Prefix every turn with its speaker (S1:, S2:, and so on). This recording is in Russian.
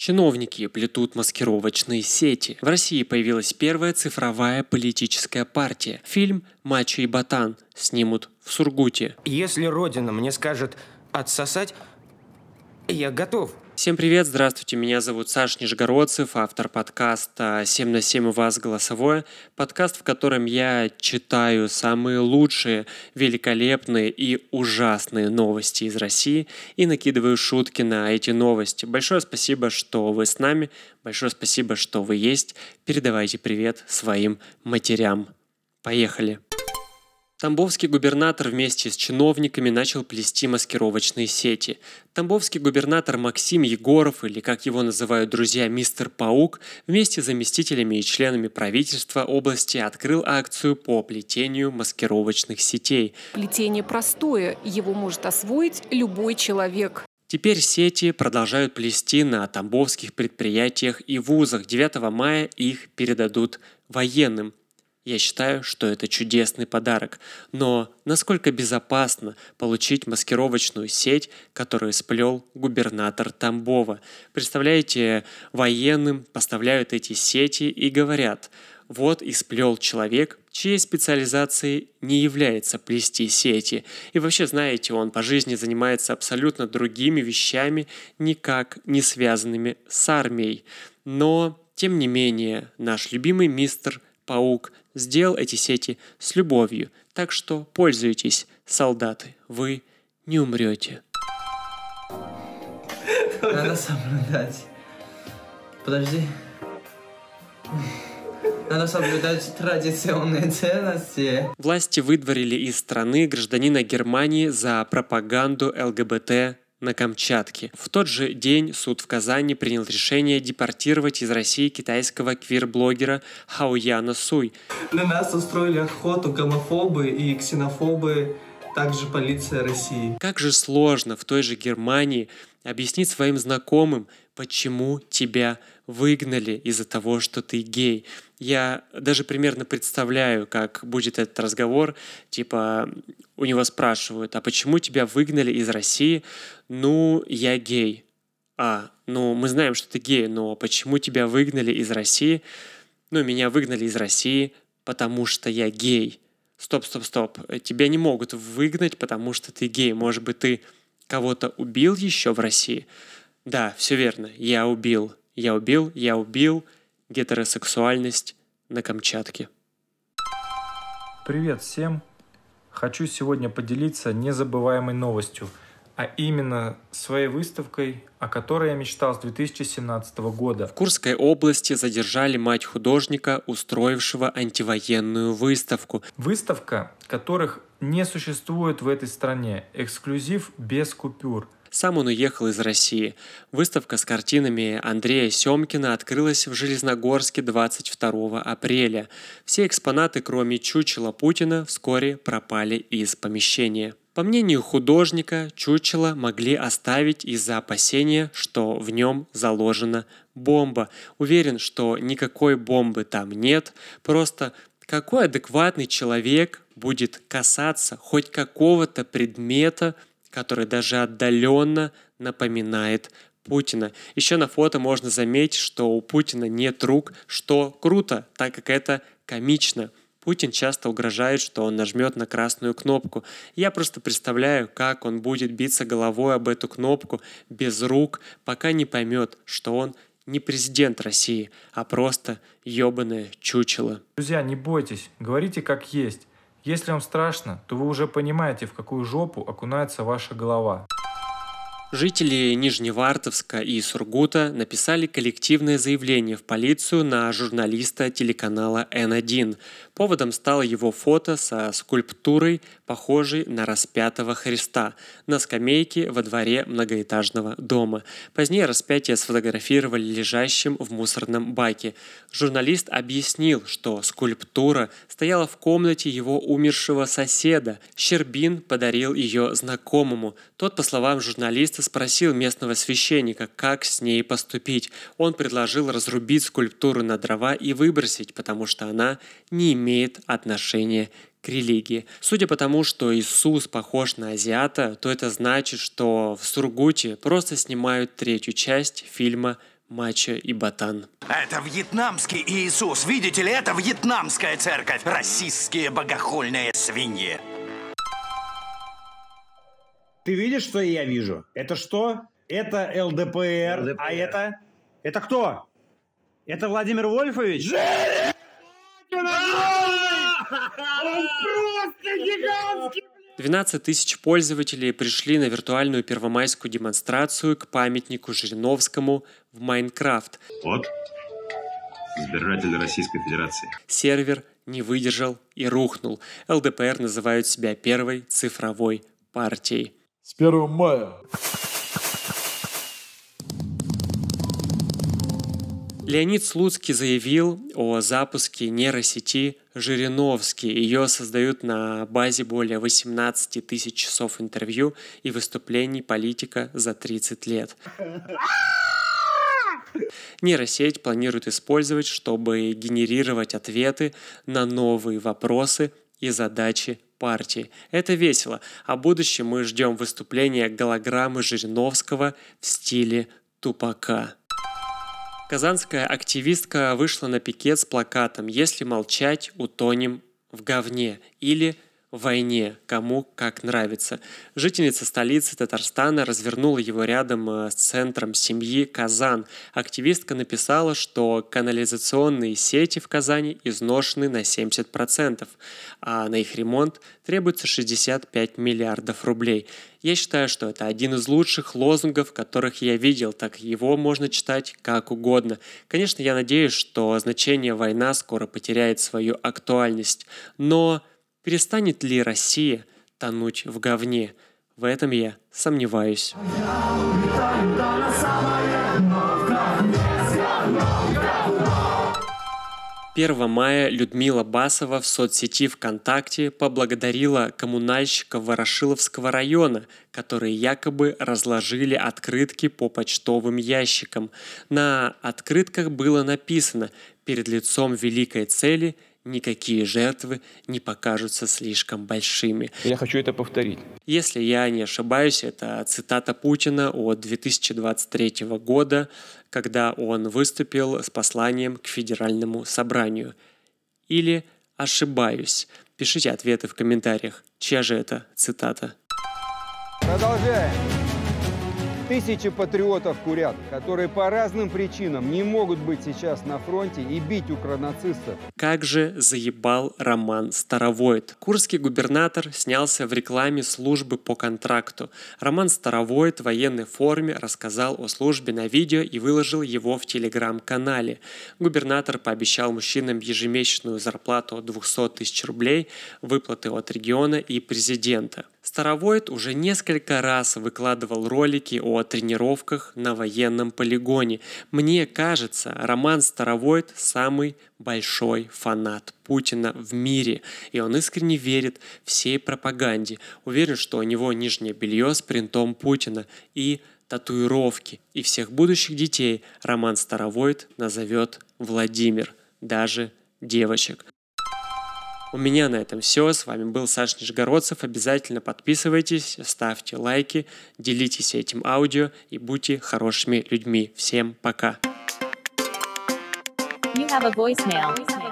S1: Чиновники плетут маскировочные сети. В России появилась первая цифровая политическая партия. Фильм «Мачо и Ботан» снимут в Сургуте.
S2: Если Родина мне скажет отсосать, я готов.
S1: Всем привет, здравствуйте, меня зовут Саш Нижегородцев, автор подкаста «7 на 7 у вас голосовое», подкаст, в котором я читаю самые лучшие, великолепные и ужасные новости из России и накидываю шутки на эти новости. Большое спасибо, что вы с нами, большое спасибо, что вы есть. Передавайте привет своим матерям. Поехали! Тамбовский губернатор вместе с чиновниками начал плести маскировочные сети. Тамбовский губернатор Максим Егоров, или как его называют друзья мистер Паук, вместе с заместителями и членами правительства области открыл акцию по плетению маскировочных сетей.
S3: Плетение простое, его может освоить любой человек.
S1: Теперь сети продолжают плести на тамбовских предприятиях и вузах. 9 мая их передадут военным. Я считаю, что это чудесный подарок. Но насколько безопасно получить маскировочную сеть, которую сплел губернатор Тамбова? Представляете, военным поставляют эти сети и говорят, вот и сплел человек, чьей специализацией не является плести сети. И вообще, знаете, он по жизни занимается абсолютно другими вещами, никак не связанными с армией. Но, тем не менее, наш любимый мистер Паук сделал эти сети с любовью, так что пользуйтесь, солдаты, вы не умрете.
S4: Надо соблюдать. Подожди. Надо соблюдать традиционные ценности.
S1: Власти выдворили из страны гражданина Германии за пропаганду ЛГБТ на Камчатке. В тот же день суд в Казани принял решение депортировать из России китайского квир-блогера Хауяна Суй.
S5: На нас устроили охоту гомофобы и ксенофобы, также полиция России.
S1: Как же сложно в той же Германии объяснить своим знакомым, почему тебя выгнали из-за того, что ты гей. Я даже примерно представляю, как будет этот разговор. Типа, у него спрашивают, а почему тебя выгнали из России? Ну, я гей. А, ну, мы знаем, что ты гей, но почему тебя выгнали из России? Ну, меня выгнали из России, потому что я гей. Стоп, стоп, стоп. Тебя не могут выгнать, потому что ты гей. Может быть, ты кого-то убил еще в России? Да, все верно. Я убил. Я убил, я убил. Гетеросексуальность на Камчатке.
S6: Привет всем! Хочу сегодня поделиться незабываемой новостью, а именно своей выставкой, о которой я мечтал с 2017 года.
S1: В Курской области задержали мать художника, устроившего антивоенную выставку.
S6: Выставка, которых не существует в этой стране, эксклюзив без купюр –
S1: сам он уехал из России. Выставка с картинами Андрея Семкина открылась в Железногорске 22 апреля. Все экспонаты, кроме чучела Путина, вскоре пропали из помещения. По мнению художника, чучело могли оставить из-за опасения, что в нем заложена бомба. Уверен, что никакой бомбы там нет, просто какой адекватный человек будет касаться хоть какого-то предмета, который даже отдаленно напоминает Путина. Еще на фото можно заметить, что у Путина нет рук, что круто, так как это комично. Путин часто угрожает, что он нажмет на красную кнопку. Я просто представляю, как он будет биться головой об эту кнопку без рук, пока не поймет, что он не президент России, а просто ебаное чучело.
S6: Друзья, не бойтесь, говорите как есть. Если вам страшно, то вы уже понимаете, в какую жопу окунается ваша голова.
S1: Жители Нижневартовска и Сургута написали коллективное заявление в полицию на журналиста телеканала N1. Поводом стало его фото со скульптурой, похожей на распятого Христа, на скамейке во дворе многоэтажного дома. Позднее распятие сфотографировали лежащим в мусорном баке. Журналист объяснил, что скульптура стояла в комнате его умершего соседа. Щербин подарил ее знакомому. Тот, по словам журналиста, спросил местного священника, как с ней поступить. Он предложил разрубить скульптуру на дрова и выбросить, потому что она не имеет отношения к религии. Судя по тому, что Иисус похож на азиата, то это значит, что в Сургуте просто снимают третью часть фильма мачо и ботан.
S7: Это вьетнамский Иисус. Видите ли, это вьетнамская церковь. Российские богохульные свиньи.
S8: Ты видишь, что я вижу? Это что? Это ЛДПР. А это? Это кто? Это Владимир Вольфович? Он просто гигантский!
S1: 12 тысяч пользователей пришли на виртуальную первомайскую демонстрацию к памятнику Жириновскому в Майнкрафт.
S9: Вот, избиратель Российской Федерации.
S1: Сервер не выдержал и рухнул. ЛДПР называют себя первой цифровой партией.
S10: С 1 мая
S1: Леонид Слуцкий заявил о запуске нейросети Жириновский. Ее создают на базе более 18 тысяч часов интервью и выступлений политика за 30 лет. Нейросеть планирует использовать, чтобы генерировать ответы на новые вопросы и задачи партии. Это весело. А в будущем мы ждем выступления голограммы Жириновского в стиле тупака. Казанская активистка вышла на пикет с плакатом «Если молчать, утонем в говне» или войне, кому как нравится. Жительница столицы Татарстана развернула его рядом э, с центром семьи Казан. Активистка написала, что канализационные сети в Казани изношены на 70%, а на их ремонт требуется 65 миллиардов рублей. Я считаю, что это один из лучших лозунгов, которых я видел, так его можно читать как угодно. Конечно, я надеюсь, что значение «война» скоро потеряет свою актуальность, но Перестанет ли Россия тонуть в говне? В этом я сомневаюсь. 1 мая Людмила Басова в соцсети ВКонтакте поблагодарила коммунальщиков Ворошиловского района, которые якобы разложили открытки по почтовым ящикам. На открытках было написано «Перед лицом великой цели – никакие жертвы не покажутся слишком большими.
S2: Я хочу это повторить.
S1: Если я не ошибаюсь, это цитата Путина от 2023 года, когда он выступил с посланием к Федеральному собранию. Или ошибаюсь? Пишите ответы в комментариях. Чья же это цитата?
S11: Продолжаем. Тысячи патриотов курят, которые по разным причинам не могут быть сейчас на фронте и бить укронацистов.
S1: Как же заебал Роман Старовойт. Курский губернатор снялся в рекламе службы по контракту. Роман Старовойт в военной форме рассказал о службе на видео и выложил его в телеграм-канале. Губернатор пообещал мужчинам ежемесячную зарплату от 200 тысяч рублей, выплаты от региона и президента. Старовойт уже несколько раз выкладывал ролики о тренировках на военном полигоне. Мне кажется, Роман Старовойт самый большой фанат Путина в мире, и он искренне верит всей пропаганде. Уверен, что у него нижнее белье с принтом Путина и татуировки. И всех будущих детей Роман Старовойт назовет Владимир, даже девочек. У меня на этом все. С вами был Саша Нижегородцев. Обязательно подписывайтесь, ставьте лайки, делитесь этим аудио и будьте хорошими людьми. Всем пока. You have a voicemail.